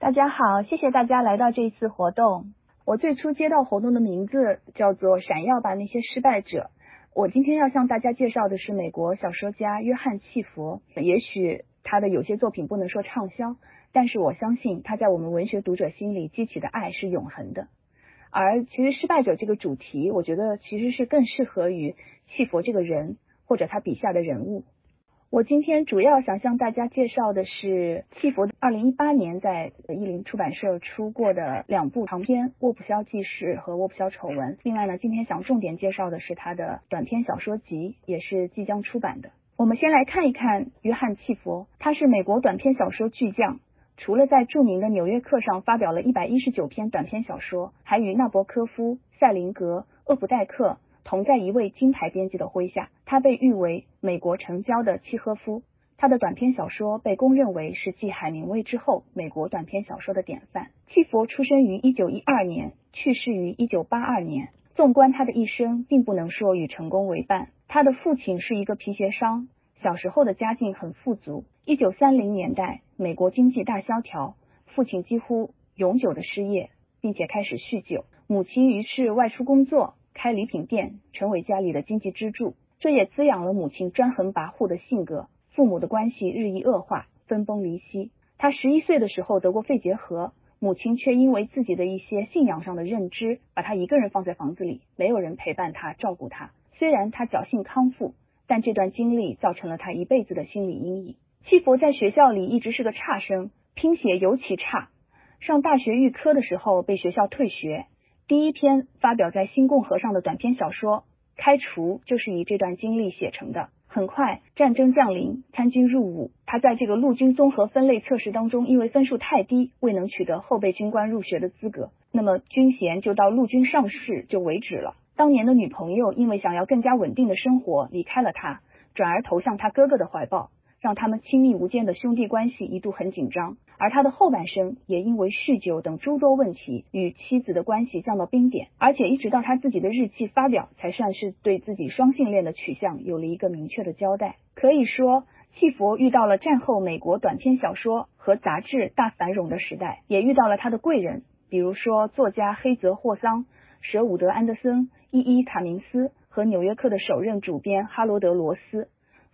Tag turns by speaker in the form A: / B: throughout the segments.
A: 大家好，谢谢大家来到这一次活动。我最初接到活动的名字叫做“闪耀吧那些失败者”。我今天要向大家介绍的是美国小说家约翰·契佛。也许他的有些作品不能说畅销，但是我相信他在我们文学读者心里激起的爱是永恒的。而其实失败者这个主题，我觉得其实是更适合于契佛这个人或者他笔下的人物。我今天主要想向大家介绍的是契佛二零一八年在译林出版社出过的两部长篇《卧铺肖记事》和《卧铺肖丑闻》。另外呢，今天想重点介绍的是他的短篇小说集，也是即将出版的。我们先来看一看约翰契佛，他是美国短篇小说巨匠。除了在著名的《纽约客》上发表了一百一十九篇短篇小说，还与纳博科夫、塞林格、厄普代克。同在一位金牌编辑的麾下，他被誉为美国成交的契诃夫。他的短篇小说被公认为是继海明威之后美国短篇小说的典范。契佛出生于一九一二年，去世于一九八二年。纵观他的一生，并不能说与成功为伴。他的父亲是一个皮鞋商，小时候的家境很富足。一九三零年代，美国经济大萧条，父亲几乎永久的失业，并且开始酗酒。母亲于是外出工作。开礼品店，成为家里的经济支柱，这也滋养了母亲专横跋扈的性格。父母的关系日益恶化，分崩离析。他十一岁的时候得过肺结核，母亲却因为自己的一些信仰上的认知，把他一个人放在房子里，没有人陪伴他，照顾他。虽然他侥幸康复，但这段经历造成了他一辈子的心理阴影。契佛在学校里一直是个差生，拼写尤其差。上大学预科的时候被学校退学。第一篇发表在《新共和》上的短篇小说《开除》就是以这段经历写成的。很快，战争降临，参军入伍。他在这个陆军综合分类测试当中，因为分数太低，未能取得后备军官入学的资格。那么军衔就到陆军上士就为止了。当年的女朋友因为想要更加稳定的生活，离开了他，转而投向他哥哥的怀抱。让他们亲密无间的兄弟关系一度很紧张，而他的后半生也因为酗酒等诸多问题，与妻子的关系降到冰点，而且一直到他自己的日记发表，才算是对自己双性恋的取向有了一个明确的交代。可以说，契佛遇到了战后美国短篇小说和杂志大繁荣的时代，也遇到了他的贵人，比如说作家黑泽霍桑、舍伍德安德森、伊伊卡明斯和《纽约客》的首任主编哈罗德罗斯。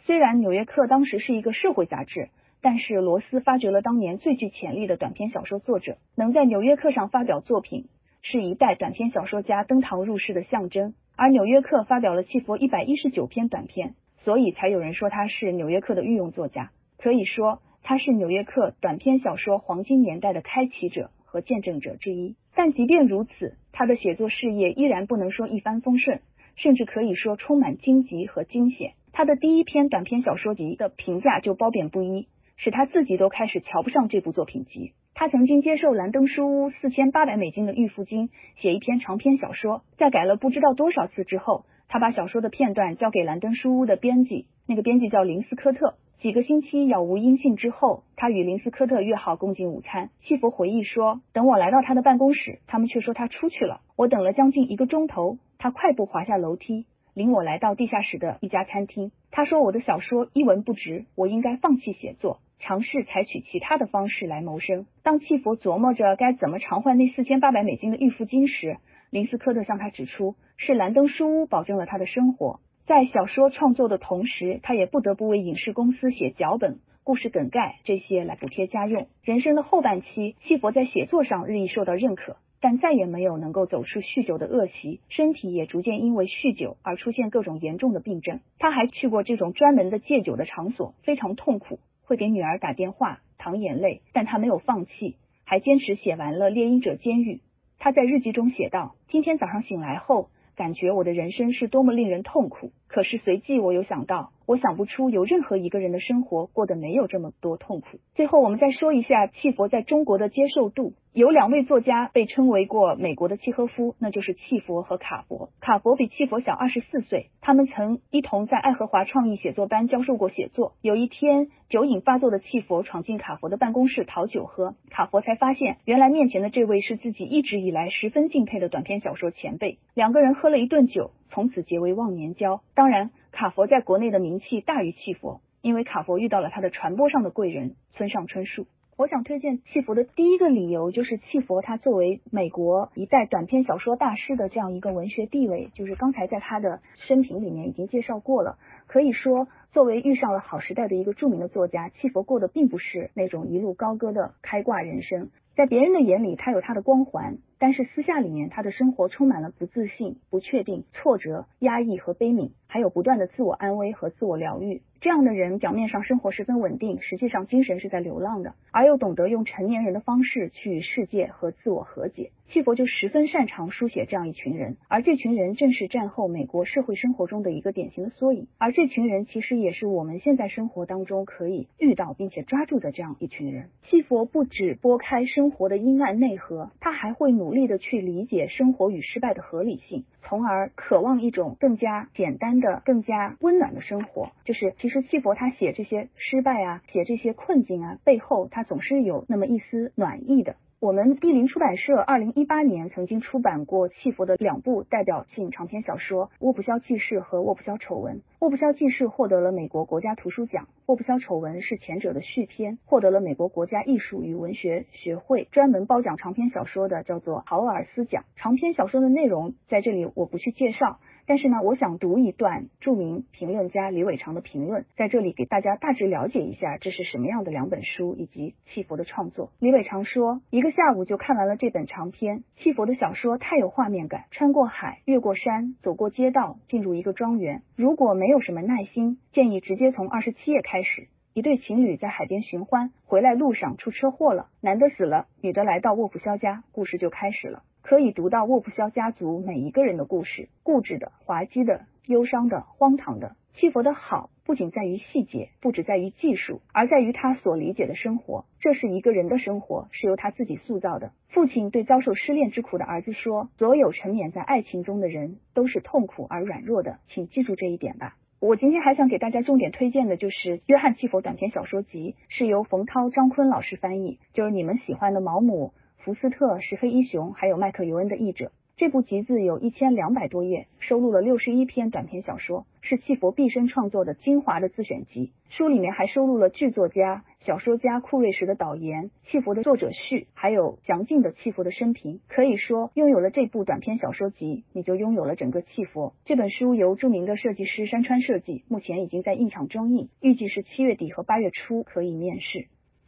A: 虽然《纽约客》当时是一个社会杂志，但是罗斯发掘了当年最具潜力的短篇小说作者，能在《纽约客》上发表作品，是一代短篇小说家登堂入室的象征。而《纽约客》发表了契佛一百一十九篇短篇，所以才有人说他是《纽约客》的御用作家。可以说，他是《纽约客》短篇小说黄金年代的开启者和见证者之一。但即便如此，他的写作事业依然不能说一帆风顺，甚至可以说充满荆棘和惊险。他的第一篇短篇小说集的评价就褒贬不一，使他自己都开始瞧不上这部作品集。他曾经接受兰登书屋四千八百美金的预付金，写一篇长篇小说，在改了不知道多少次之后，他把小说的片段交给兰登书屋的编辑，那个编辑叫林斯科特。几个星期杳无音信之后，他与林斯科特约好共进午餐。契佛回忆说，等我来到他的办公室，他们却说他出去了。我等了将近一个钟头，他快步滑下楼梯。领我来到地下室的一家餐厅。他说：“我的小说一文不值，我应该放弃写作，尝试采取其他的方式来谋生。”当契佛琢磨着该怎么偿还那四千八百美金的预付金时，林斯科特向他指出，是兰登书屋保证了他的生活。在小说创作的同时，他也不得不为影视公司写脚本、故事梗概这些来补贴家用。人生的后半期，契佛在写作上日益受到认可。但再也没有能够走出酗酒的恶习，身体也逐渐因为酗酒而出现各种严重的病症。他还去过这种专门的戒酒的场所，非常痛苦，会给女儿打电话淌眼泪，但他没有放弃，还坚持写完了《猎鹰者监狱》。他在日记中写道：“今天早上醒来后，感觉我的人生是多么令人痛苦。可是随即我又想到，我想不出有任何一个人的生活过得没有这么多痛苦。”最后，我们再说一下契佛在中国的接受度。有两位作家被称为过美国的契诃夫，那就是契佛和卡佛。卡佛比契佛小二十四岁，他们曾一同在爱荷华创意写作班教授过写作。有一天，酒瘾发作的契佛闯进卡佛的办公室讨酒喝，卡佛才发现，原来面前的这位是自己一直以来十分敬佩的短篇小说前辈。两个人喝了一顿酒，从此结为忘年交。当然，卡佛在国内的名气大于契佛，因为卡佛遇到了他的传播上的贵人村上春树。我想推荐契佛的第一个理由就是契佛他作为美国一代短篇小说大师的这样一个文学地位，就是刚才在他的生平里面已经介绍过了。可以说，作为遇上了好时代的一个著名的作家，契佛过的并不是那种一路高歌的开挂人生。在别人的眼里，他有他的光环，但是私下里面，他的生活充满了不自信、不确定、挫折、压抑和悲悯，还有不断的自我安慰和自我疗愈。这样的人表面上生活十分稳定，实际上精神是在流浪的，而又懂得用成年人的方式去与世界和自我和解。契佛就十分擅长书写这样一群人，而这群人正是战后美国社会生活中的一个典型的缩影。而这群人其实也是我们现在生活当中可以遇到并且抓住的这样一群人。契佛不止拨开生活的阴暗内核，他还会努力的去理解生活与失败的合理性，从而渴望一种更加简单的、更加温暖的生活。就是其实契佛他写这些失败啊，写这些困境啊，背后他总是有那么一丝暖意的。我们译林出版社二零一八年曾经出版过契佛的两部代表性长篇小说《卧铺萧记事》和《卧铺消丑闻》。《卧铺萧记事》获得了美国国家图书奖，《卧铺消丑闻》是前者的续篇，获得了美国国家艺术与文学学会专门褒奖长篇小说的叫做豪尔斯奖。长篇小说的内容在这里我不去介绍。但是呢，我想读一段著名评论家李伟长的评论，在这里给大家大致了解一下这是什么样的两本书以及契佛的创作。李伟长说，一个下午就看完了这本长篇。契佛的小说太有画面感，穿过海，越过山，走过街道，进入一个庄园。如果没有什么耐心，建议直接从二十七页开始。一对情侣在海边寻欢，回来路上出车祸了，男的死了，女的来到卧铺肖家，故事就开始了。可以读到沃普肖家族每一个人的故事，固执的、滑稽的、忧伤的、荒唐的。契佛的好不仅在于细节，不只在于技术，而在于他所理解的生活。这是一个人的生活，是由他自己塑造的。父亲对遭受失恋之苦的儿子说：“所有沉湎在爱情中的人都是痛苦而软弱的，请记住这一点吧。”我今天还想给大家重点推荐的就是《约翰契佛短篇小说集》，是由冯涛、张坤老师翻译，就是你们喜欢的毛姆。福斯特、石黑一雄，还有麦克尤恩的译者。这部集子有一千两百多页，收录了六十一篇短篇小说，是契佛毕生创作的精华的自选集。书里面还收录了剧作家、小说家库瑞什的导言、契佛的作者序，还有详尽的契佛的生平。可以说，拥有了这部短篇小说集，你就拥有了整个契佛。这本书由著名的设计师山川设计，目前已经在印厂中印，预计是七月底和八月初可以面世。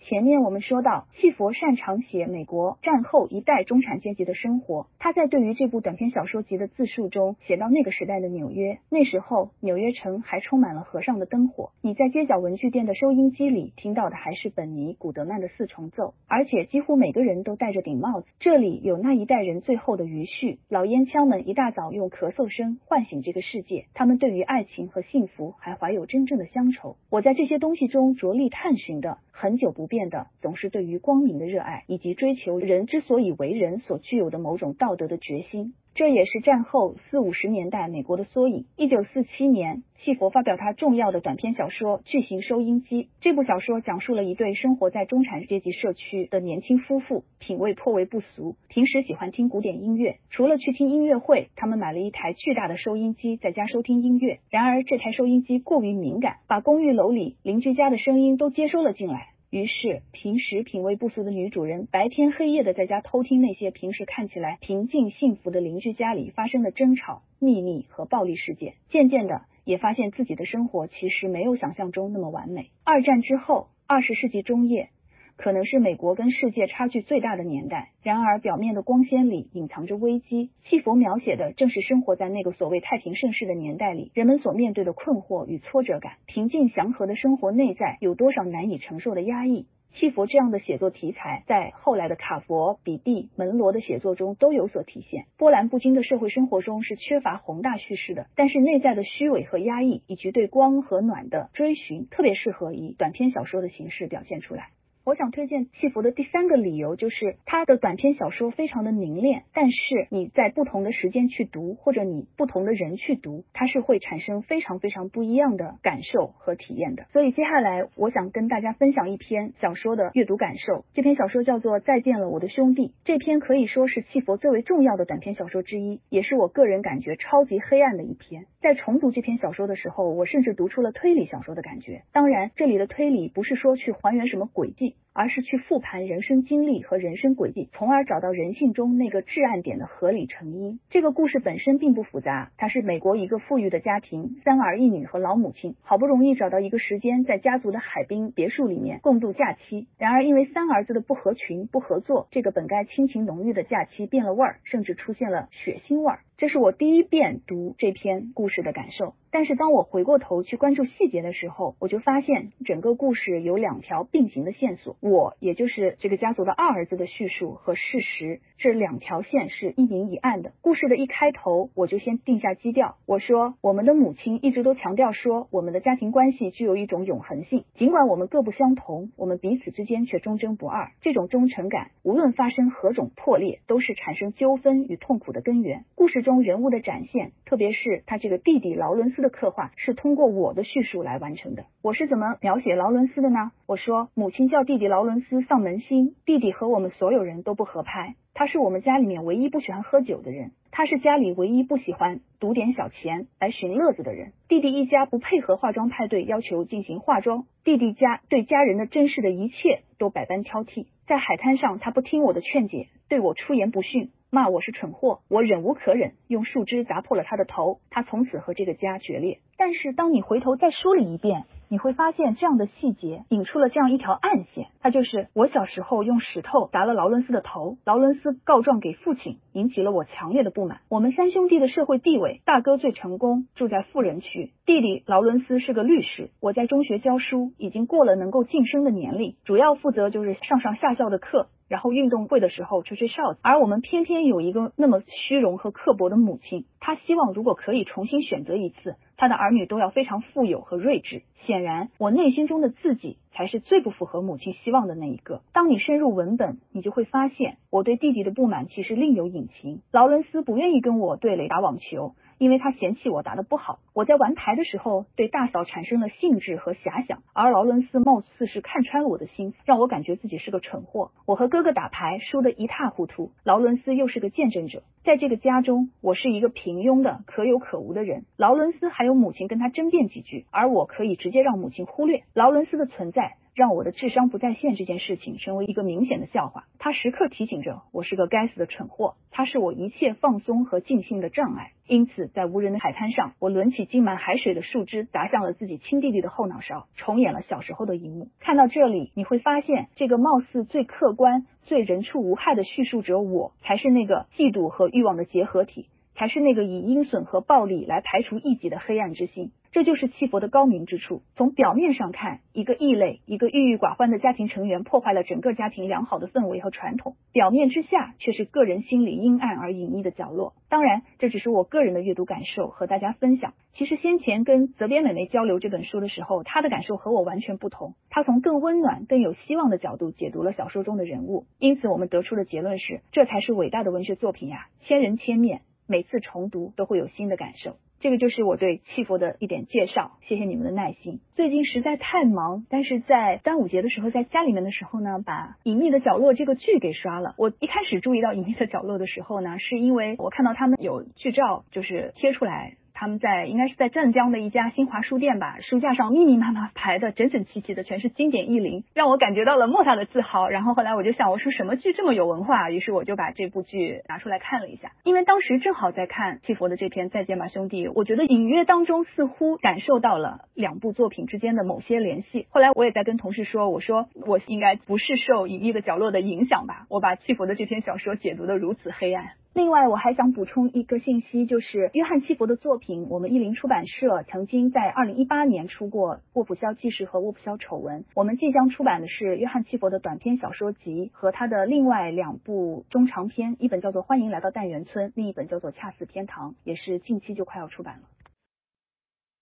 A: 前面我们说到，契佛擅长写美国战后一代中产阶级的生活。他在对于这部短篇小说集的自述中写到那个时代的纽约，那时候纽约城还充满了和尚的灯火，你在街角文具店的收音机里听到的还是本尼古德曼的四重奏，而且几乎每个人都戴着顶帽子。这里有那一代人最后的余绪，老烟枪们一大早用咳嗽声唤醒这个世界，他们对于爱情和幸福还怀有真正的乡愁。我在这些东西中着力探寻的。很久不变变的，总是对于光明的热爱，以及追求人之所以为人所具有的某种道德的决心。这也是战后四五十年代美国的缩影。一九四七年，契佛发表他重要的短篇小说《巨型收音机》。这部小说讲述了一对生活在中产阶级社区的年轻夫妇，品味颇为不俗，平时喜欢听古典音乐。除了去听音乐会，他们买了一台巨大的收音机，在家收听音乐。然而，这台收音机过于敏感，把公寓楼里邻居家的声音都接收了进来。于是，平时品味不俗的女主人白天黑夜的在家偷听那些平时看起来平静幸福的邻居家里发生的争吵、秘密和暴力事件。渐渐的，也发现自己的生活其实没有想象中那么完美。二战之后，二十世纪中叶。可能是美国跟世界差距最大的年代，然而表面的光鲜里隐藏着危机。契佛描写的正是生活在那个所谓太平盛世的年代里，人们所面对的困惑与挫折感。平静祥和的生活内在有多少难以承受的压抑？契佛这样的写作题材，在后来的卡佛、比蒂、门罗的写作中都有所体现。波澜不惊的社会生活中是缺乏宏大叙事的，但是内在的虚伪和压抑，以及对光和暖的追寻，特别适合以短篇小说的形式表现出来。我想推荐契佛的第三个理由就是他的短篇小说非常的凝练，但是你在不同的时间去读，或者你不同的人去读，它是会产生非常非常不一样的感受和体验的。所以接下来我想跟大家分享一篇小说的阅读感受。这篇小说叫做《再见了我的兄弟》，这篇可以说是契佛最为重要的短篇小说之一，也是我个人感觉超级黑暗的一篇。在重读这篇小说的时候，我甚至读出了推理小说的感觉。当然，这里的推理不是说去还原什么轨迹。而是去复盘人生经历和人生轨迹，从而找到人性中那个至暗点的合理成因。这个故事本身并不复杂，它是美国一个富裕的家庭，三儿一女和老母亲好不容易找到一个时间，在家族的海滨别墅里面共度假期。然而因为三儿子的不合群、不合作，这个本该亲情浓郁的假期变了味儿，甚至出现了血腥味儿。这是我第一遍读这篇故事的感受。但是当我回过头去关注细节的时候，我就发现整个故事有两条并行的线索。我也就是这个家族的二儿子的叙述和事实这两条线是一明一暗的。故事的一开头，我就先定下基调。我说，我们的母亲一直都强调说，我们的家庭关系具有一种永恒性，尽管我们各不相同，我们彼此之间却忠贞不二。这种忠诚感，无论发生何种破裂，都是产生纠纷与痛苦的根源。故事中人物的展现，特别是他这个弟弟劳伦斯的。刻画是通过我的叙述来完成的。我是怎么描写劳伦斯的呢？我说，母亲叫弟弟劳伦斯丧门星，弟弟和我们所有人都不合拍。他是我们家里面唯一不喜欢喝酒的人，他是家里唯一不喜欢赌点小钱来寻乐子的人。弟弟一家不配合化妆派对，要求进行化妆。弟弟家对家人的珍视的一切都百般挑剔。在海滩上，他不听我的劝解，对我出言不逊。骂我是蠢货，我忍无可忍，用树枝砸破了他的头，他从此和这个家决裂。但是当你回头再梳理一遍，你会发现这样的细节引出了这样一条暗线，它就是我小时候用石头砸了劳伦斯的头，劳伦斯告状给父亲，引起了我强烈的不满。我们三兄弟的社会地位，大哥最成功，住在富人区，弟弟劳伦斯是个律师。我在中学教书，已经过了能够晋升的年龄，主要负责就是上上下下的课。然后运动会的时候吹吹哨子，而我们偏偏有一个那么虚荣和刻薄的母亲，她希望如果可以重新选择一次，她的儿女都要非常富有和睿智。显然，我内心中的自己才是最不符合母亲希望的那一个。当你深入文本，你就会发现，我对弟弟的不满其实另有隐情。劳伦斯不愿意跟我对垒打网球。因为他嫌弃我打得不好，我在玩牌的时候对大嫂产生了兴致和遐想，而劳伦斯貌似是看穿了我的心，让我感觉自己是个蠢货。我和哥哥打牌输得一塌糊涂，劳伦斯又是个见证者。在这个家中，我是一个平庸的可有可无的人。劳伦斯还有母亲跟他争辩几句，而我可以直接让母亲忽略劳伦斯的存在。让我的智商不在线这件事情成为一个明显的笑话。他时刻提醒着我是个该死的蠢货，他是我一切放松和尽兴的障碍。因此，在无人的海滩上，我抡起浸满海水的树枝砸向了自己亲弟弟的后脑勺，重演了小时候的一幕。看到这里，你会发现，这个貌似最客观、最人畜无害的叙述者，我才是那个嫉妒和欲望的结合体，才是那个以阴损和暴力来排除异己的黑暗之心。这就是契佛的高明之处。从表面上看，一个异类、一个郁郁寡欢的家庭成员破坏了整个家庭良好的氛围和传统；表面之下，却是个人心里阴暗而隐秘的角落。当然，这只是我个人的阅读感受，和大家分享。其实先前跟泽边美美交流这本书的时候，她的感受和我完全不同。她从更温暖、更有希望的角度解读了小说中的人物，因此我们得出的结论是：这才是伟大的文学作品呀！千人千面，每次重读都会有新的感受。这个就是我对契佛的一点介绍，谢谢你们的耐心。最近实在太忙，但是在端午节的时候，在家里面的时候呢，把《隐秘的角落》这个剧给刷了。我一开始注意到《隐秘的角落》的时候呢，是因为我看到他们有剧照，就是贴出来。他们在应该是在湛江的一家新华书店吧，书架上密密麻麻排的整整齐齐的，全是经典译林，让我感觉到了莫大的自豪。然后后来我就想，我说什么剧这么有文化？于是我就把这部剧拿出来看了一下，因为当时正好在看契佛的这篇《再见吧，兄弟》，我觉得隐约当中似乎感受到了两部作品之间的某些联系。后来我也在跟同事说，我说我应该不是受《隐秘的角落》的影响吧？我把契佛的这篇小说解读的如此黑暗。另外，我还想补充一个信息，就是约翰·契佛的作品，我们译林出版社曾经在二零一八年出过《卧普肖纪事》和《卧普肖丑闻》，我们即将出版的是约翰·契佛的短篇小说集和他的另外两部中长篇，一本叫做《欢迎来到淡园村》，另一本叫做《恰似天堂》，也是近期就快要出版了。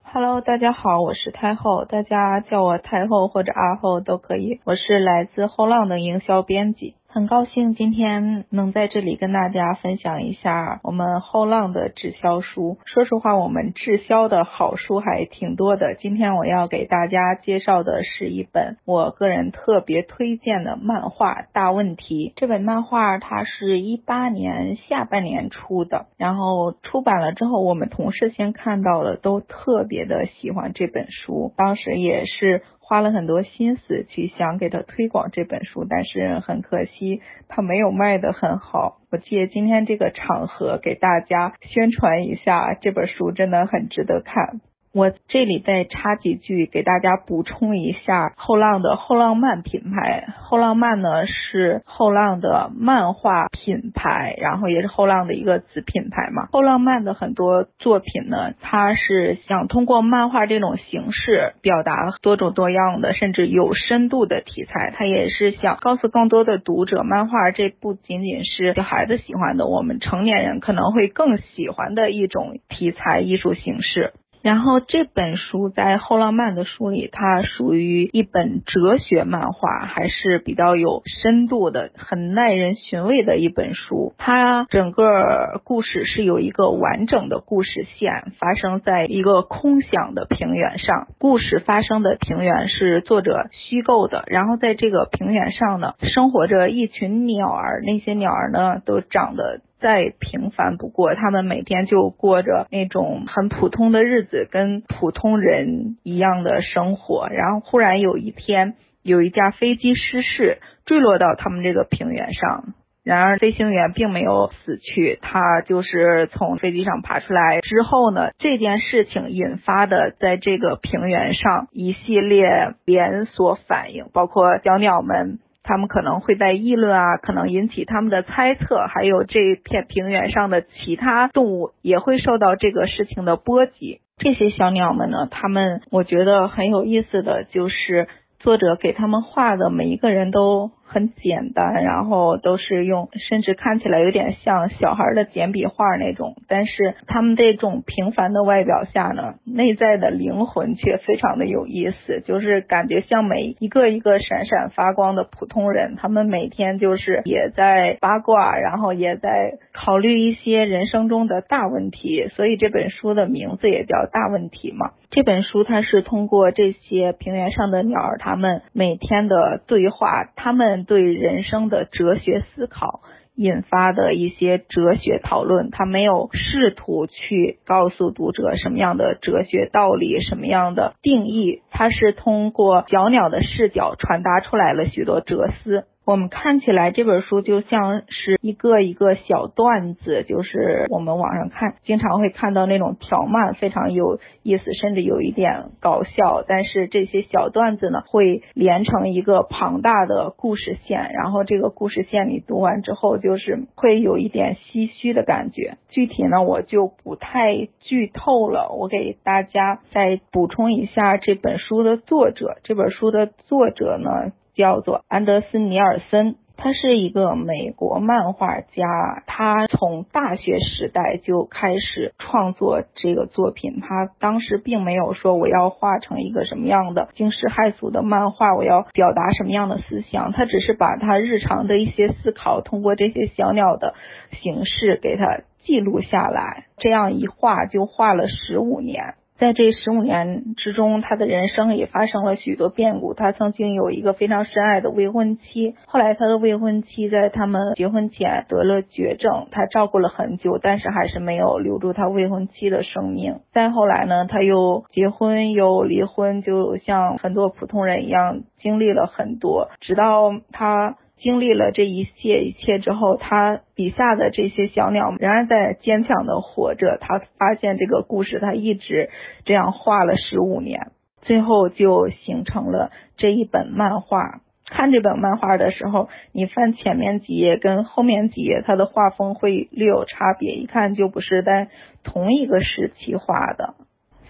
B: Hello，大家好，我是太后，大家叫我太后或者阿后都可以，我是来自后浪的营销编辑。很高兴今天能在这里跟大家分享一下我们后浪的滞销书。说实话，我们滞销的好书还挺多的。今天我要给大家介绍的是一本我个人特别推荐的漫画《大问题》。这本漫画它是一八年下半年出的，然后出版了之后，我们同事先看到了，都特别的喜欢这本书。当时也是。花了很多心思去想给他推广这本书，但是很可惜他没有卖得很好。我借今天这个场合给大家宣传一下，这本书真的很值得看。我这里再插几句，给大家补充一下后浪的后浪漫品牌。后浪漫呢是后浪的漫画品牌，然后也是后浪的一个子品牌嘛。后浪漫的很多作品呢，它是想通过漫画这种形式表达多种多样的，甚至有深度的题材。它也是想告诉更多的读者，漫画这不仅仅是小孩子喜欢的，我们成年人可能会更喜欢的一种题材艺术形式。然后这本书在后浪漫的书里，它属于一本哲学漫画，还是比较有深度的，很耐人寻味的一本书。它整个故事是有一个完整的故事线，发生在一个空想的平原上。故事发生的平原是作者虚构的，然后在这个平原上呢，生活着一群鸟儿，那些鸟儿呢都长得。再平凡不过，他们每天就过着那种很普通的日子，跟普通人一样的生活。然后忽然有一天，有一架飞机失事，坠落到他们这个平原上。然而飞行员并没有死去，他就是从飞机上爬出来之后呢，这件事情引发的在这个平原上一系列连锁反应，包括小鸟们。他们可能会在议论啊，可能引起他们的猜测，还有这片平原上的其他动物也会受到这个事情的波及。这些小鸟们呢，他们我觉得很有意思的就是作者给他们画的每一个人都。很简单，然后都是用，甚至看起来有点像小孩的简笔画那种。但是他们这种平凡的外表下呢，内在的灵魂却非常的有意思，就是感觉像每一个一个闪闪发光的普通人。他们每天就是也在八卦，然后也在考虑一些人生中的大问题。所以这本书的名字也叫大问题嘛。这本书它是通过这些平原上的鸟儿，他们每天的对话，他们对人生的哲学思考引发的一些哲学讨论，他没有试图去告诉读者什么样的哲学道理，什么样的定义，他是通过小鸟的视角传达出来了许多哲思。我们看起来这本书就像是一个一个小段子，就是我们网上看经常会看到那种条漫，非常有意思，甚至有一点搞笑。但是这些小段子呢，会连成一个庞大的故事线，然后这个故事线你读完之后，就是会有一点唏嘘的感觉。具体呢，我就不太剧透了。我给大家再补充一下这本书的作者，这本书的作者呢。叫做安德斯尼尔森，他是一个美国漫画家。他从大学时代就开始创作这个作品。他当时并没有说我要画成一个什么样的惊世骇俗的漫画，我要表达什么样的思想。他只是把他日常的一些思考，通过这些小鸟的形式给他记录下来。这样一画就画了十五年。在这十五年之中，他的人生也发生了许多变故。他曾经有一个非常深爱的未婚妻，后来他的未婚妻在他们结婚前得了绝症，他照顾了很久，但是还是没有留住他未婚妻的生命。再后来呢，他又结婚又离婚，就像很多普通人一样，经历了很多，直到他。经历了这一切一切之后，他笔下的这些小鸟仍然在坚强的活着。他发现这个故事，他一直这样画了十五年，最后就形成了这一本漫画。看这本漫画的时候，你翻前面几页跟后面几页，它的画风会略有差别，一看就不是在同一个时期画的。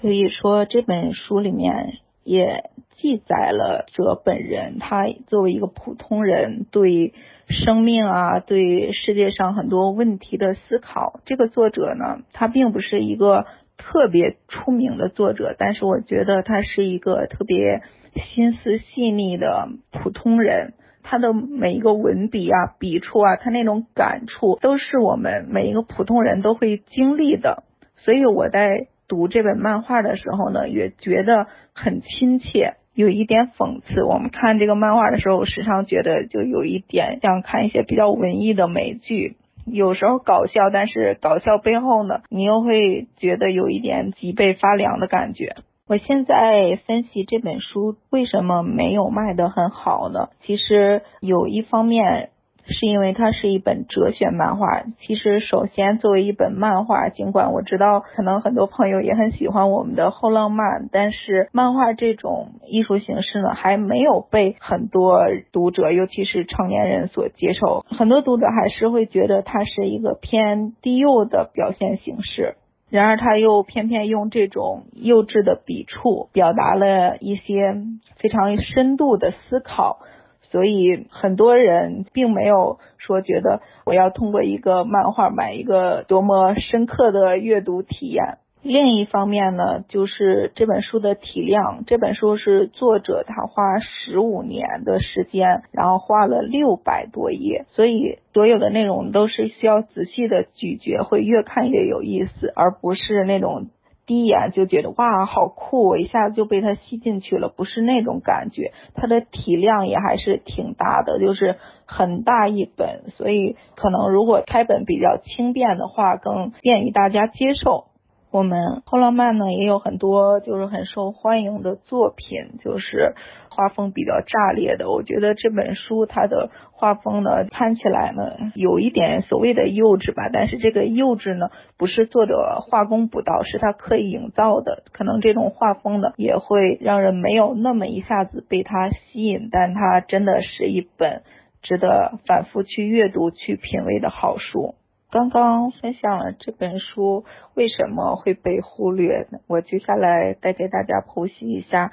B: 所以说这本书里面也。记载了者本人，他作为一个普通人对生命啊，对世界上很多问题的思考。这个作者呢，他并不是一个特别出名的作者，但是我觉得他是一个特别心思细腻的普通人。他的每一个文笔啊、笔触啊，他那种感触，都是我们每一个普通人都会经历的。所以我在读这本漫画的时候呢，也觉得很亲切。有一点讽刺，我们看这个漫画的时候，时常觉得就有一点像看一些比较文艺的美剧，有时候搞笑，但是搞笑背后呢，你又会觉得有一点脊背发凉的感觉。我现在分析这本书为什么没有卖得很好呢？其实有一方面是因为它是一本哲学漫画。其实，首先作为一本漫画，尽管我知道可能很多朋友也很喜欢我们的后浪漫，但是漫画这种艺术形式呢，还没有被很多读者，尤其是成年人所接受。很多读者还是会觉得它是一个偏低幼的表现形式。然而，他又偏偏用这种幼稚的笔触，表达了一些非常深度的思考，所以很多人并没有说觉得我要通过一个漫画买一个多么深刻的阅读体验。另一方面呢，就是这本书的体量。这本书是作者他花十五年的时间，然后画了六百多页，所以所有的内容都是需要仔细的咀嚼，会越看越有意思，而不是那种第一眼就觉得哇好酷，我一下子就被它吸进去了，不是那种感觉。它的体量也还是挺大的，就是很大一本，所以可能如果开本比较轻便的话，更便于大家接受。我们后浪漫呢也有很多就是很受欢迎的作品，就是画风比较炸裂的。我觉得这本书它的画风呢看起来呢有一点所谓的幼稚吧，但是这个幼稚呢不是作者画工不到，是他刻意营造的。可能这种画风呢也会让人没有那么一下子被它吸引，但它真的是一本值得反复去阅读、去品味的好书。刚刚分享了这本书为什么会被忽略，我接下来再给大家剖析一下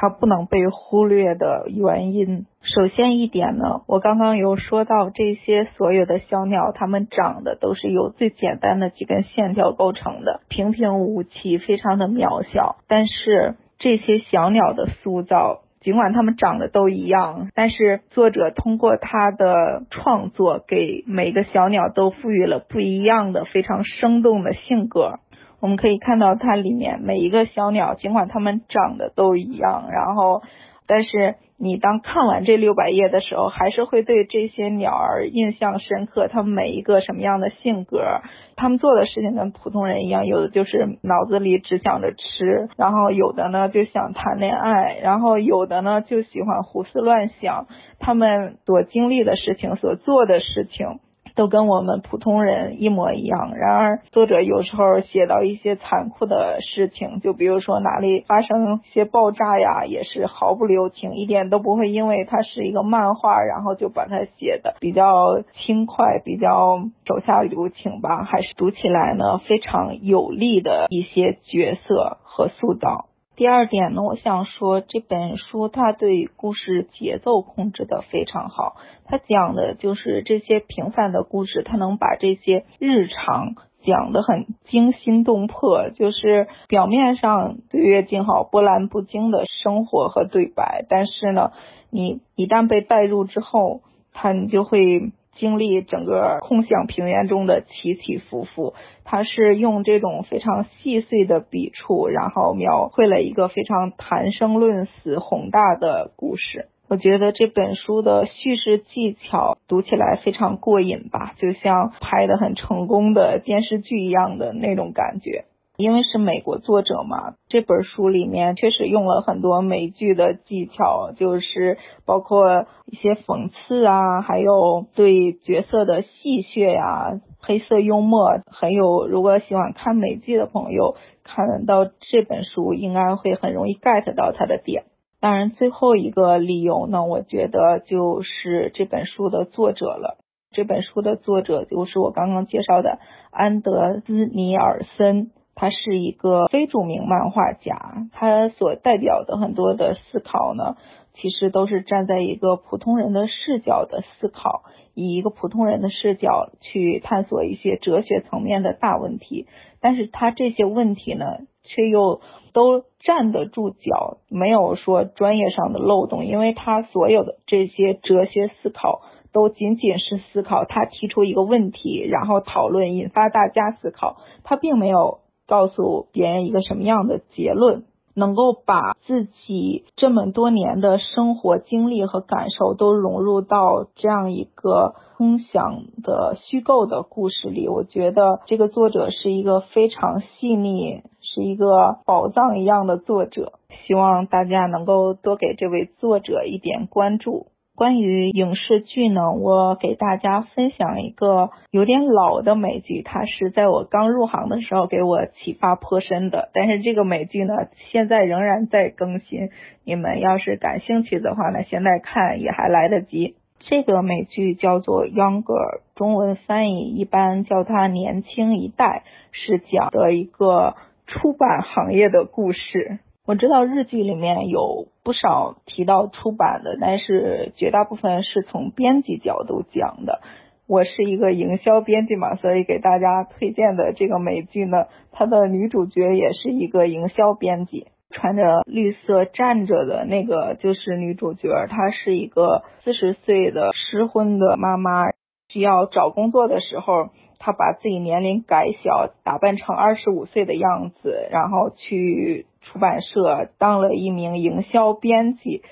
B: 它不能被忽略的原因。首先一点呢，我刚刚有说到这些所有的小鸟，它们长得都是由最简单的几根线条构成的，平平无奇，非常的渺小。但是这些小鸟的塑造。尽管它们长得都一样，但是作者通过他的创作，给每个小鸟都赋予了不一样的、非常生动的性格。我们可以看到，它里面每一个小鸟，尽管它们长得都一样，然后，但是。你当看完这六百页的时候，还是会对这些鸟儿印象深刻。它们每一个什么样的性格，它们做的事情跟普通人一样，有的就是脑子里只想着吃，然后有的呢就想谈恋爱，然后有的呢就喜欢胡思乱想。他们所经历的事情，所做的事情。都跟我们普通人一模一样。然而，作者有时候写到一些残酷的事情，就比如说哪里发生一些爆炸呀，也是毫不留情，一点都不会因为它是一个漫画，然后就把它写的比较轻快，比较手下留情吧。还是读起来呢非常有力的一些角色和塑造。第二点呢，我想说这本书它对故事节奏控制的非常好，它讲的就是这些平凡的故事，它能把这些日常讲的很惊心动魄，就是表面上岁月静好、波澜不惊的生活和对白，但是呢，你一旦被带入之后，它你就会。经历整个空想平原中的起起伏伏，他是用这种非常细碎的笔触，然后描绘了一个非常谈生论死、宏大的故事。我觉得这本书的叙事技巧读起来非常过瘾吧，就像拍的很成功的电视剧一样的那种感觉。因为是美国作者嘛，这本书里面确实用了很多美剧的技巧，就是包括一些讽刺啊，还有对角色的戏谑呀、黑色幽默，很有。如果喜欢看美剧的朋友看到这本书，应该会很容易 get 到它的点。当然，最后一个理由呢，我觉得就是这本书的作者了。这本书的作者就是我刚刚介绍的安德斯尼尔森。他是一个非著名漫画家，他所代表的很多的思考呢，其实都是站在一个普通人的视角的思考，以一个普通人的视角去探索一些哲学层面的大问题。但是他这些问题呢，却又都站得住脚，没有说专业上的漏洞，因为他所有的这些哲学思考都仅仅是思考，他提出一个问题，然后讨论，引发大家思考，他并没有。告诉别人一个什么样的结论，能够把自己这么多年的生活经历和感受都融入到这样一个空想的虚构的故事里，我觉得这个作者是一个非常细腻、是一个宝藏一样的作者，希望大家能够多给这位作者一点关注。关于影视剧呢，我给大家分享一个有点老的美剧，它是在我刚入行的时候给我启发颇深的。但是这个美剧呢，现在仍然在更新，你们要是感兴趣的话呢，现在看也还来得及。这个美剧叫做《Younger》，中文翻译一般叫它《年轻一代》，是讲的一个出版行业的故事。我知道日剧里面有不少提到出版的，但是绝大部分是从编辑角度讲的。我是一个营销编辑嘛，所以给大家推荐的这个美剧呢，它的女主角也是一个营销编辑，穿着绿色站着的那个就是女主角，她是一个四十岁的失婚的妈妈，需要找工作的时候。他把自己年龄改小，打扮成二十五岁的样子，然后去出版社当了一名营销编辑。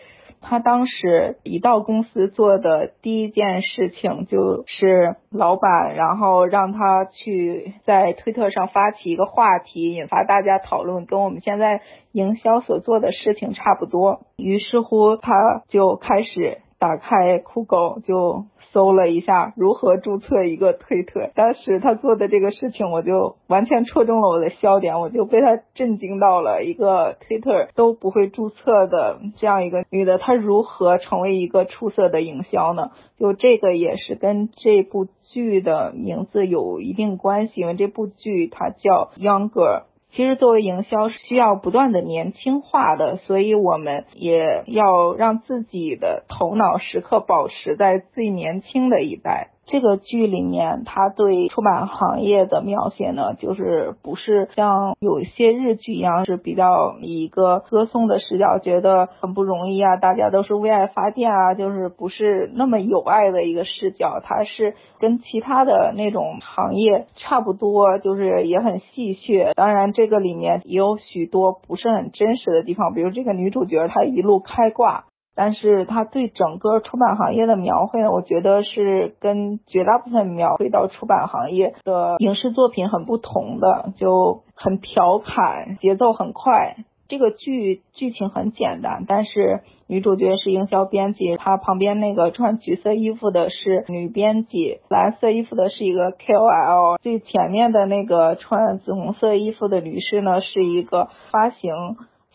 B: 他当时一到公司做的第一件事情就是老板，然后让他去在推特上发起一个话题，引发大家讨论，跟我们现在营销所做的事情差不多。于是乎，他就开始打开酷狗就。搜了一下如何注册一个推特，当时他做的这个事情，我就完全戳中了我的笑点，我就被他震惊到了。一个推特都不会注册的这样一个女的，她如何成为一个出色的营销呢？就这个也是跟这部剧的名字有一定关系，因为这部剧它叫 Younger。其实，作为营销需要不断的年轻化的，所以我们也要让自己的头脑时刻保持在最年轻的一代。这个剧里面，他对出版行业的描写呢，就是不是像有一些日剧一样，是比较以一个歌颂的视角，觉得很不容易啊，大家都是为爱发电啊，就是不是那么有爱的一个视角。它是跟其他的那种行业差不多，就是也很戏谑。当然，这个里面也有许多不是很真实的地方，比如这个女主角她一路开挂。但是他对整个出版行业的描绘，我觉得是跟绝大部分描绘到出版行业的影视作品很不同的，就很调侃，节奏很快。这个剧剧情很简单，但是女主角是营销编辑，她旁边那个穿橘色衣服的是女编辑，蓝色衣服的是一个 KOL，最前面的那个穿紫红色衣服的女士呢，是一个发行。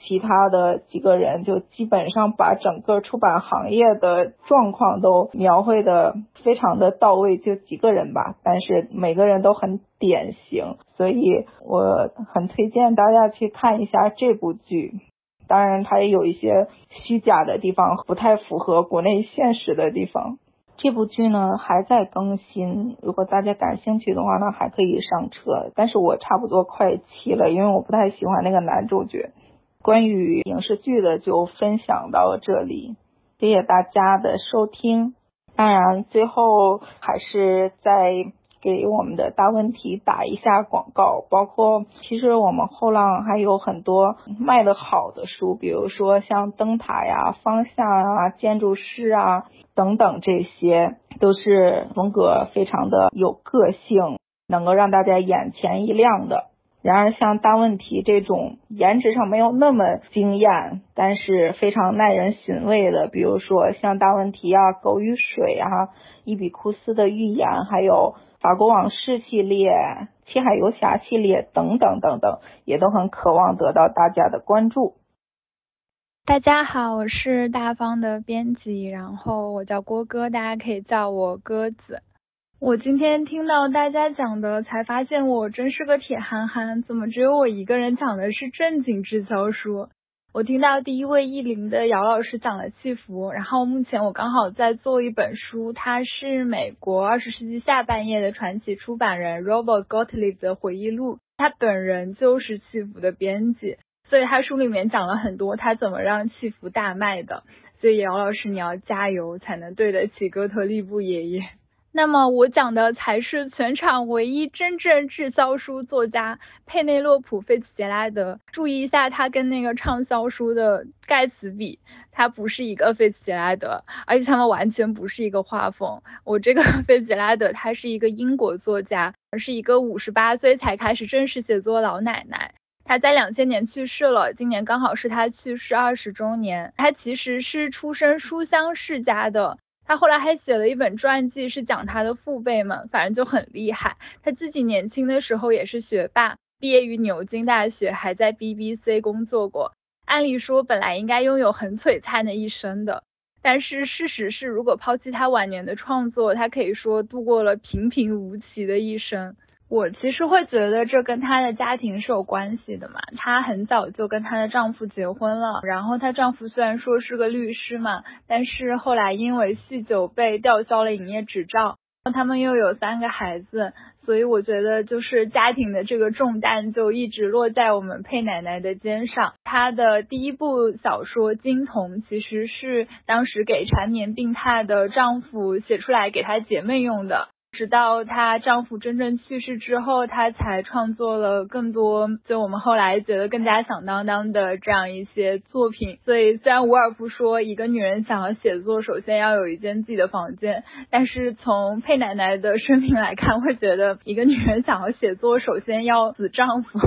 B: 其他的几个人就基本上把整个出版行业的状况都描绘的非常的到位，就几个人吧，但是每个人都很典型，所以我很推荐大家去看一下这部剧。当然，它也有一些虚假的地方，不太符合国内现实的地方。这部剧呢还在更新，如果大家感兴趣的话呢，还可以上车。但是我差不多快弃了，因为我不太喜欢那个男主角。关于影视剧的就分享到这里，谢谢大家的收听。当然，最后还是再给我们的大问题打一下广告，包括其实我们后浪还有很多卖的好的书，比如说像灯塔呀、方向啊、建筑师啊等等，这些都是风格非常的有个性，能够让大家眼前一亮的。然而，像大问题这种颜值上没有那么惊艳，但是非常耐人寻味的，比如说像大问题啊、狗与水啊、伊比库斯的预言，还有法国往事系列、七海游侠系列等等等等，也都很渴望得到大家的关注。
C: 大家好，我是大方的编辑，然后我叫郭哥，大家可以叫我鸽子。我今天听到大家讲的，才发现我真是个铁憨憨，怎么只有我一个人讲的是正经滞销书？我听到第一位译林的姚老师讲了契福，然后目前我刚好在做一本书，它是美国二十世纪下半叶的传奇出版人 Robert Gottlieb 的回忆录，他本人就是契福的编辑，所以他书里面讲了很多他怎么让契福大卖的，所以姚老师你要加油，才能对得起哥特利布爷爷。那么我讲的才是全场唯一真正滞销书作家佩内洛普·费茨杰拉德。注意一下，他跟那个畅销书的盖茨比，他不是一个费茨杰拉德，而且他们完全不是一个画风。我这个 费茨杰拉德，他是一个英国作家，而是一个五十八岁才开始正式写作老奶奶。她在两千年去世了，今年刚好是她去世二十周年。她其实是出身书香世家的，他后来还写了一本传记，是讲他的父辈们，反正就很厉害。他自己年轻的时候也是学霸，毕业于牛津大学，还在 BBC 工作过。按理说，本来应该拥有很璀璨的一生的。但是事实是，如果抛弃他晚年的创作，他可以说度过了平平无奇的一生。我其实会觉得这跟她的家庭是有关系的嘛。她很早就跟她的丈夫结婚了，然后她丈夫虽然说是个律师嘛，但是后来因为酗酒被吊销了营业执照。他们又有三个孩子，所以我觉得就是家庭的这个重担就一直落在我们佩奶奶的肩上。她的第一部小说《金童》其实是当时给缠绵病榻的丈夫写出来给她姐妹用的。直到她丈夫真正去世之后，她才创作了更多，就我们后来觉得更加响当当的这样一些作品。所以，虽然伍尔夫说一个女人想要写作，首先要有一间自己的房间，但是从佩奶奶的生平来看，会觉得一个女人想要写作，首先要死丈夫。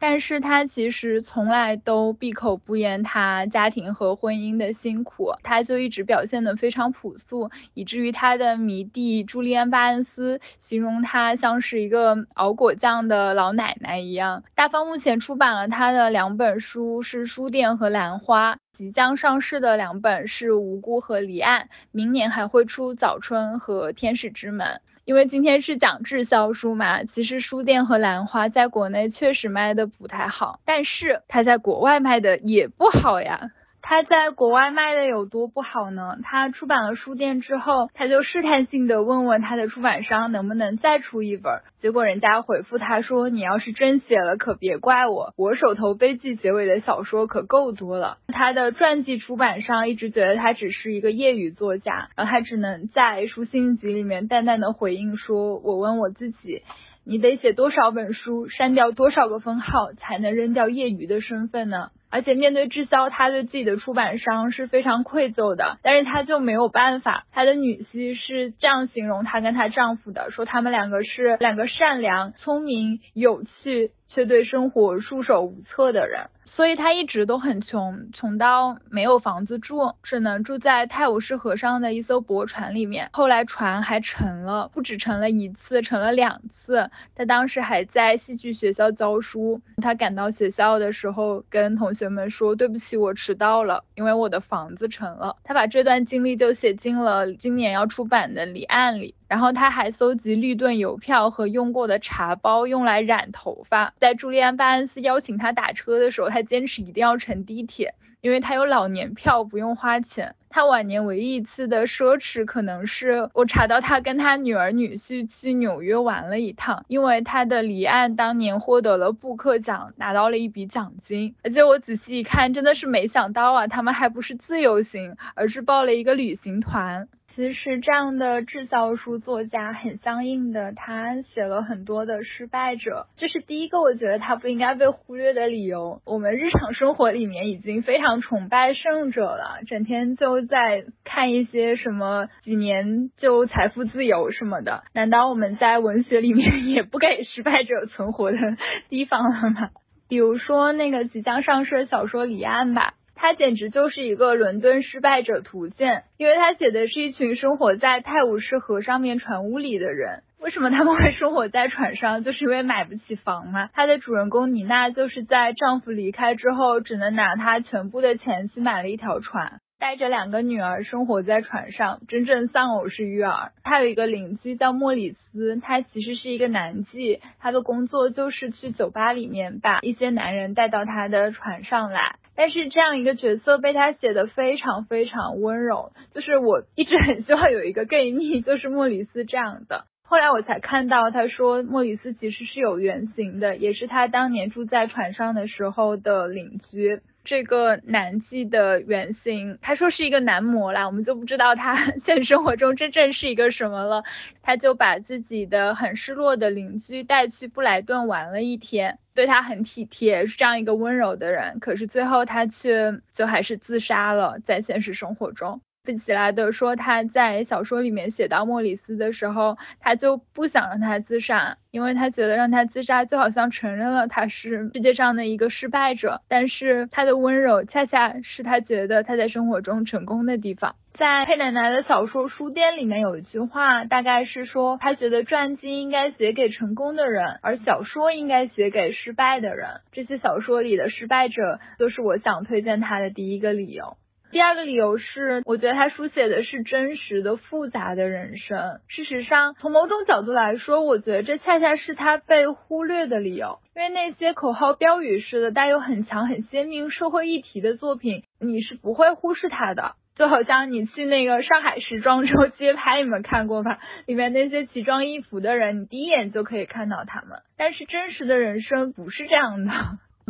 C: 但是她其实从来都闭口不言她家庭和婚姻的辛苦，她就一直表现得非常朴素，以至于她的迷弟朱利安·巴恩斯形容她像是一个熬果酱的老奶奶一样。大方目前出版了她的两本书，是《书店》和《兰花》，即将上市的两本是《无辜》和《离岸》，明年还会出《早春》和《天使之门》。因为今天是讲滞销书嘛，其实书店和兰花在国内确实卖的不太好，但是它在国外卖的也不好呀。他在国外卖的有多不好呢？他出版了书店之后，他就试探性的问问他的出版商能不能再出一本，结果人家回复他说：“你要是真写了，可别怪我，我手头悲剧结尾的小说可够多了。”他的传记出版商一直觉得他只是一个业余作家，然后他只能在书信集里面淡淡的回应说：“我问我自己，你得写多少本书，删掉多少个封号，才能扔掉业余的身份呢？”而且面对滞销，他对自己的出版商是非常愧疚的，但是他就没有办法。他的女婿是这样形容他跟她丈夫的，说他们两个是两个善良、聪明、有趣，却对生活束手无策的人。所以他一直都很穷，穷到没有房子住，只能住在泰晤士河上的一艘驳船里面。后来船还沉了，不止沉了一次，沉了两次。他当时还在戏剧学校教书，他赶到学校的时候，跟同学们说：“对不起，我迟到了，因为我的房子沉了。”他把这段经历都写进了今年要出版的《离岸》里。然后他还搜集绿盾邮票和用过的茶包，用来染头发。在朱利安·巴恩斯邀请他打车的时候，他坚持一定要乘地铁，因为他有老年票，不用花钱。他晚年唯一一次的奢侈，可能是我查到他跟他女儿女婿去纽约玩了一趟，因为他的离岸当年获得了布克奖，拿到了一笔奖金。而且我仔细一看，真的是没想到啊，他们还不是自由行，而是报了一个旅行团。其实这样的滞销书作家很相应的，他写了很多的失败者，这是第一个我觉得他不应该被忽略的理由。我们日常生活里面已经非常崇拜胜者了，整天就在看一些什么几年就财富自由什么的，难道我们在文学里面 也不给失败者存活的地方了吗？比如说那个即将上市的小说《离岸》吧。他简直就是一个伦敦失败者图鉴，因为他写的是一群生活在泰晤士河上面船屋里的人。为什么他们会生活在船上？就是因为买不起房嘛。她的主人公妮娜就是在丈夫离开之后，只能拿她全部的钱去买了一条船，带着两个女儿生活在船上。真正丧偶式育儿。他有一个邻居叫莫里斯，他其实是一个男妓，他的工作就是去酒吧里面把一些男人带到他的船上来。但是这样一个角色被他写的非常非常温柔，就是我一直很希望有一个 gay 蜜，就是莫里斯这样的。后来我才看到他说莫里斯其实是有原型的，也是他当年住在船上的时候的邻居。这个男妓的原型，他说是一个男模啦，我们就不知道他 现实生活中真正是一个什么了。他就把自己的很失落的邻居带去布莱顿玩了一天，对他很体贴，是这样一个温柔的人。可是最后他却就还是自杀了，在现实生活中。费奇拉德说他在小说里面写到莫里斯的时候，他就不想让他自杀，因为他觉得让他自杀就好像承认了他是世界上的一个失败者。但是他的温柔恰恰是他觉得他在生活中成功的地方。在佩奶奶的小说书店里面有一句话，大概是说他觉得传记应该写给成功的人，而小说应该写给失败的人。这些小说里的失败者都是我想推荐他的第一个理由。第二个理由是，我觉得他书写的是真实的、复杂的人生。事实上，从某种角度来说，我觉得这恰恰是他被忽略的理由。因为那些口号标语式的、带有很强、很鲜明社会议题的作品，你是不会忽视他的。就好像你去那个上海时装周街拍，你们看过吧？里面那些奇装异服的人，你第一眼就可以看到他们。但是真实的人生不是这样的。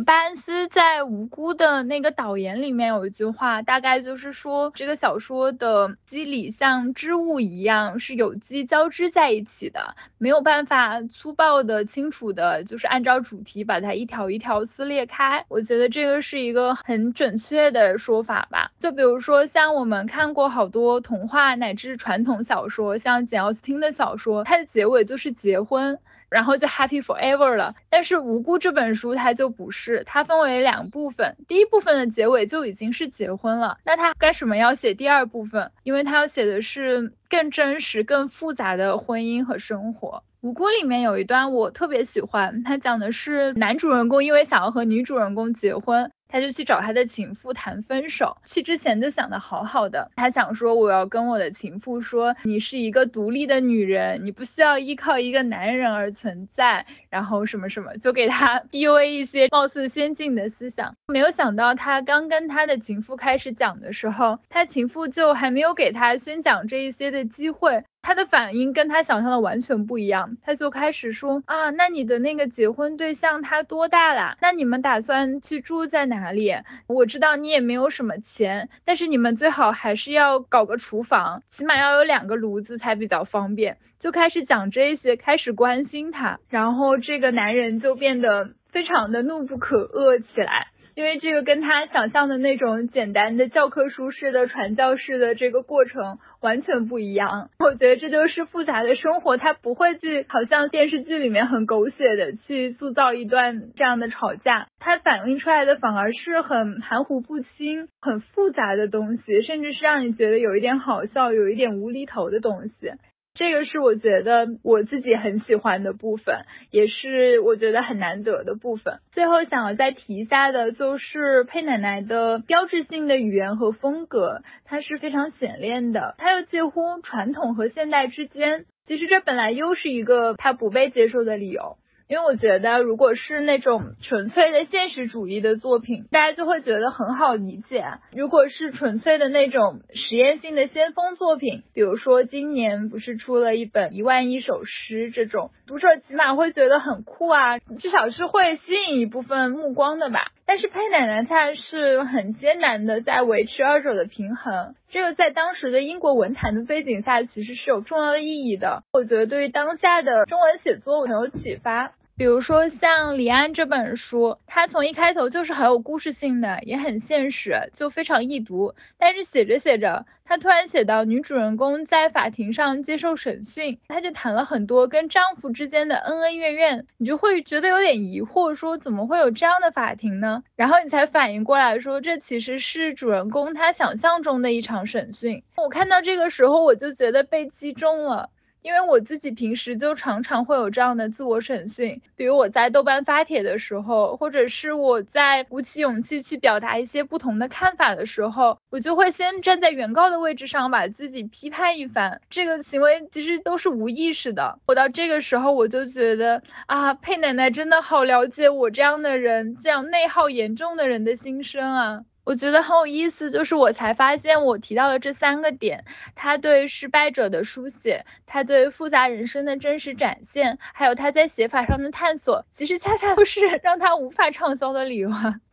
C: 巴恩斯在《无辜》的那个导言里面有一句话，大概就是说这个小说的机理像织物一样，是有机交织在一起的，没有办法粗暴的、清楚的，就是按照主题把它一条一条撕裂开。我觉得这个是一个很准确的说法吧。就比如说像我们看过好多童话乃至传统小说，像简奥斯汀的小说，它的结尾就是结婚。然后就 happy forever 了，但是无辜这本书它就不是，它分为两部分，第一部分的结尾就已经是结婚了，那它干什么要写第二部分？因为它要写的是更真实、更复杂的婚姻和生活。无辜里面有一段我特别喜欢，它讲的是男主人公因为想要和女主人公结婚。他就去找他的情妇谈分手，去之前就想的好好的，他想说我要跟我的情妇说，你是一个独立的女人，你不需要依靠一个男人而存在，然后什么什么，就给他 PUA 一些貌似先进的思想。没有想到他刚跟他的情妇开始讲的时候，他情妇就还没有给他先讲这一些的机会。他的反应跟他想象的完全不一样，他就开始说啊，那你的那个结婚对象他多大啦？那你们打算去住在哪哪里？我知道你也没有什么钱，但是你们最好还是要搞个厨房，起码要有两个炉子才比较方便。就开始讲这些，开始关心他，然后这个男人就变得非常的怒不可遏起来。因为这个跟他想象的那种简单的教科书式的传教式的这个过程完全不一样，我觉得这就是复杂的生活，他不会去好像电视剧里面很狗血的去塑造一段这样的吵架，他反映出来的反而是很含糊不清、很复杂的东西，甚至是让你觉得有一点好笑、有一点无厘头的东西。这个是我觉得我自己很喜欢的部分，也是我觉得很难得的部分。最后想要再提一下的，就是佩奶奶的标志性的语言和风格，它是非常显练的，它又介乎传统和现代之间。其实这本来又是一个它不被接受的理由。因为我觉得，如果是那种纯粹的现实主义的作品，大家就会觉得很好理解；如果是纯粹的那种实验性的先锋作品，比如说今年不是出了一本一万一首诗这种，读者起码会觉得很酷啊，至少是会吸引一部分目光的吧。但是佩奶奶她是很艰难的在维持二者的平衡，这个在当时的英国文坛的背景下，其实是有重要的意义的。我觉得对于当下的中文写作很有启发。比如说像李安这本书，它从一开头就是很有故事性的，也很现实，就非常易读。但是写着写着，他突然写到女主人公在法庭上接受审讯，他就谈了很多跟丈夫之间的恩恩怨怨，你就会觉得有点疑惑，说怎么会有这样的法庭呢？然后你才反应过来，说这其实是主人公他想象中的一场审讯。我看到这个时候，我就觉得被击中了。因为我自己平时就常常会有这样的自我审讯，比如我在豆瓣发帖的时候，或者是我在鼓起勇气去表达一些不同的看法的时候，我就会先站在原告的位置上把自己批判一番。这个行为其实都是无意识的。我到这个时候我就觉得啊，佩奶奶真的好了解我这样的人，这样内耗严重的人的心声啊。我觉得很有意思，就是我才发现我提到的这三个点，他对失败者的书写，他对复杂人生的真实展现，还有他在写法上的探索，其实恰恰都是让他无法畅销的理由，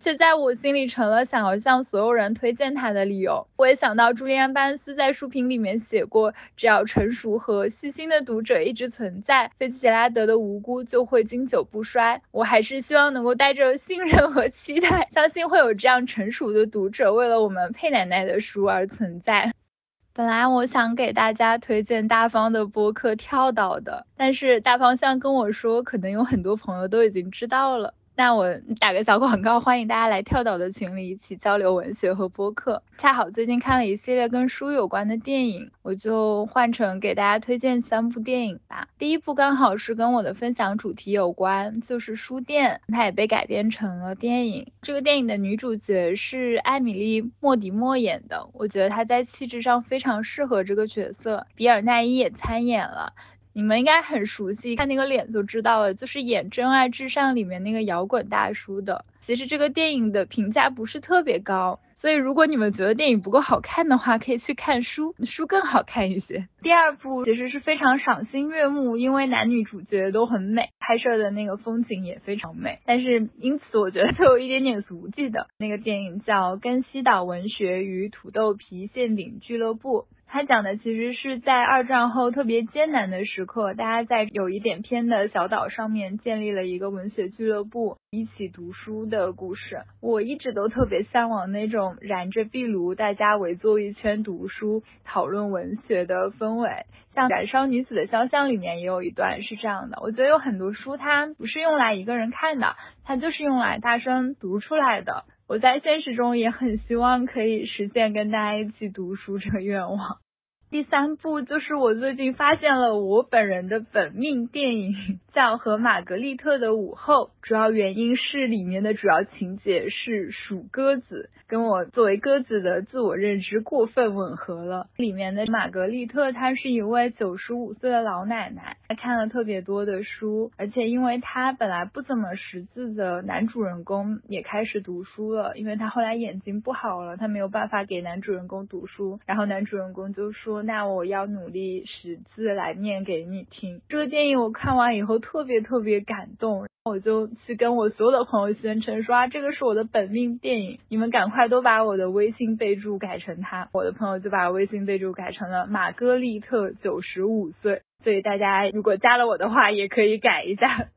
C: 这在我心里成了想要向所有人推荐他的理由。我也想到朱利安·班斯在书评里面写过，只要成熟和细心的读者一直存在，菲茨杰拉德的无辜就会经久不衰。我还是希望能够带着信任和期待，相信会有这样成熟的。读者为了我们佩奶奶的书而存在。本来我想给大家推荐大方的播客《跳岛》的，但是大方向跟我说，可能有很多朋友都已经知道了。那我打个小广告，欢迎大家来跳岛的群里一起交流文学和播客。恰好最近看了一系列跟书有关的电影，我就换成给大家推荐三部电影吧。第一部刚好是跟我的分享主题有关，就是书店，它也被改编成了电影。这个电影的女主角是艾米丽·莫迪莫演的，我觉得她在气质上非常适合这个角色。比尔·奈伊也参演了。你们应该很熟悉，看那个脸就知道了，就是演《真爱至上》里面那个摇滚大叔的。其实这个电影的评价不是特别高，所以如果你们觉得电影不够好看的话，可以去看书，书更好看一些。第二部其实是非常赏心悦目，因为男女主角都很美，拍摄的那个风景也非常美。但是因此我觉得有一点点俗气的那个电影叫《根西岛文学与土豆皮馅饼俱乐部》。他讲的其实是在二战后特别艰难的时刻，大家在有一点偏的小岛上面建立了一个文学俱乐部，一起读书的故事。我一直都特别向往那种燃着壁炉，大家围坐一圈读书、讨论文学的氛围。像《燃烧女子的肖像》里面也有一段是这样的。我觉得有很多书，它不是用来一个人看的，它就是用来大声读出来的。我在现实中也很希望可以实现跟大家一起读书这个愿望。第三部就是我最近发现了我本人的本命电影，叫《和玛格丽特的午后》。主要原因是里面的主要情节是数鸽子，跟我作为鸽子的自我认知过分吻合了。里面的玛格丽特她是一位九十五岁的老奶奶，她看了特别多的书，而且因为她本来不怎么识字的男主人公也开始读书了，因为他后来眼睛不好了，他没有办法给男主人公读书，然后男主人公就说：“那我要努力识字来念给你听。”这个电影我看完以后特别特别感动。我就去跟我所有的朋友宣称说啊，这个是我的本命电影，你们赶快都把我的微信备注改成它。我的朋友就把微信备注改成了玛格丽特九十五岁，所以大家如果加了我的话，也可以改一下。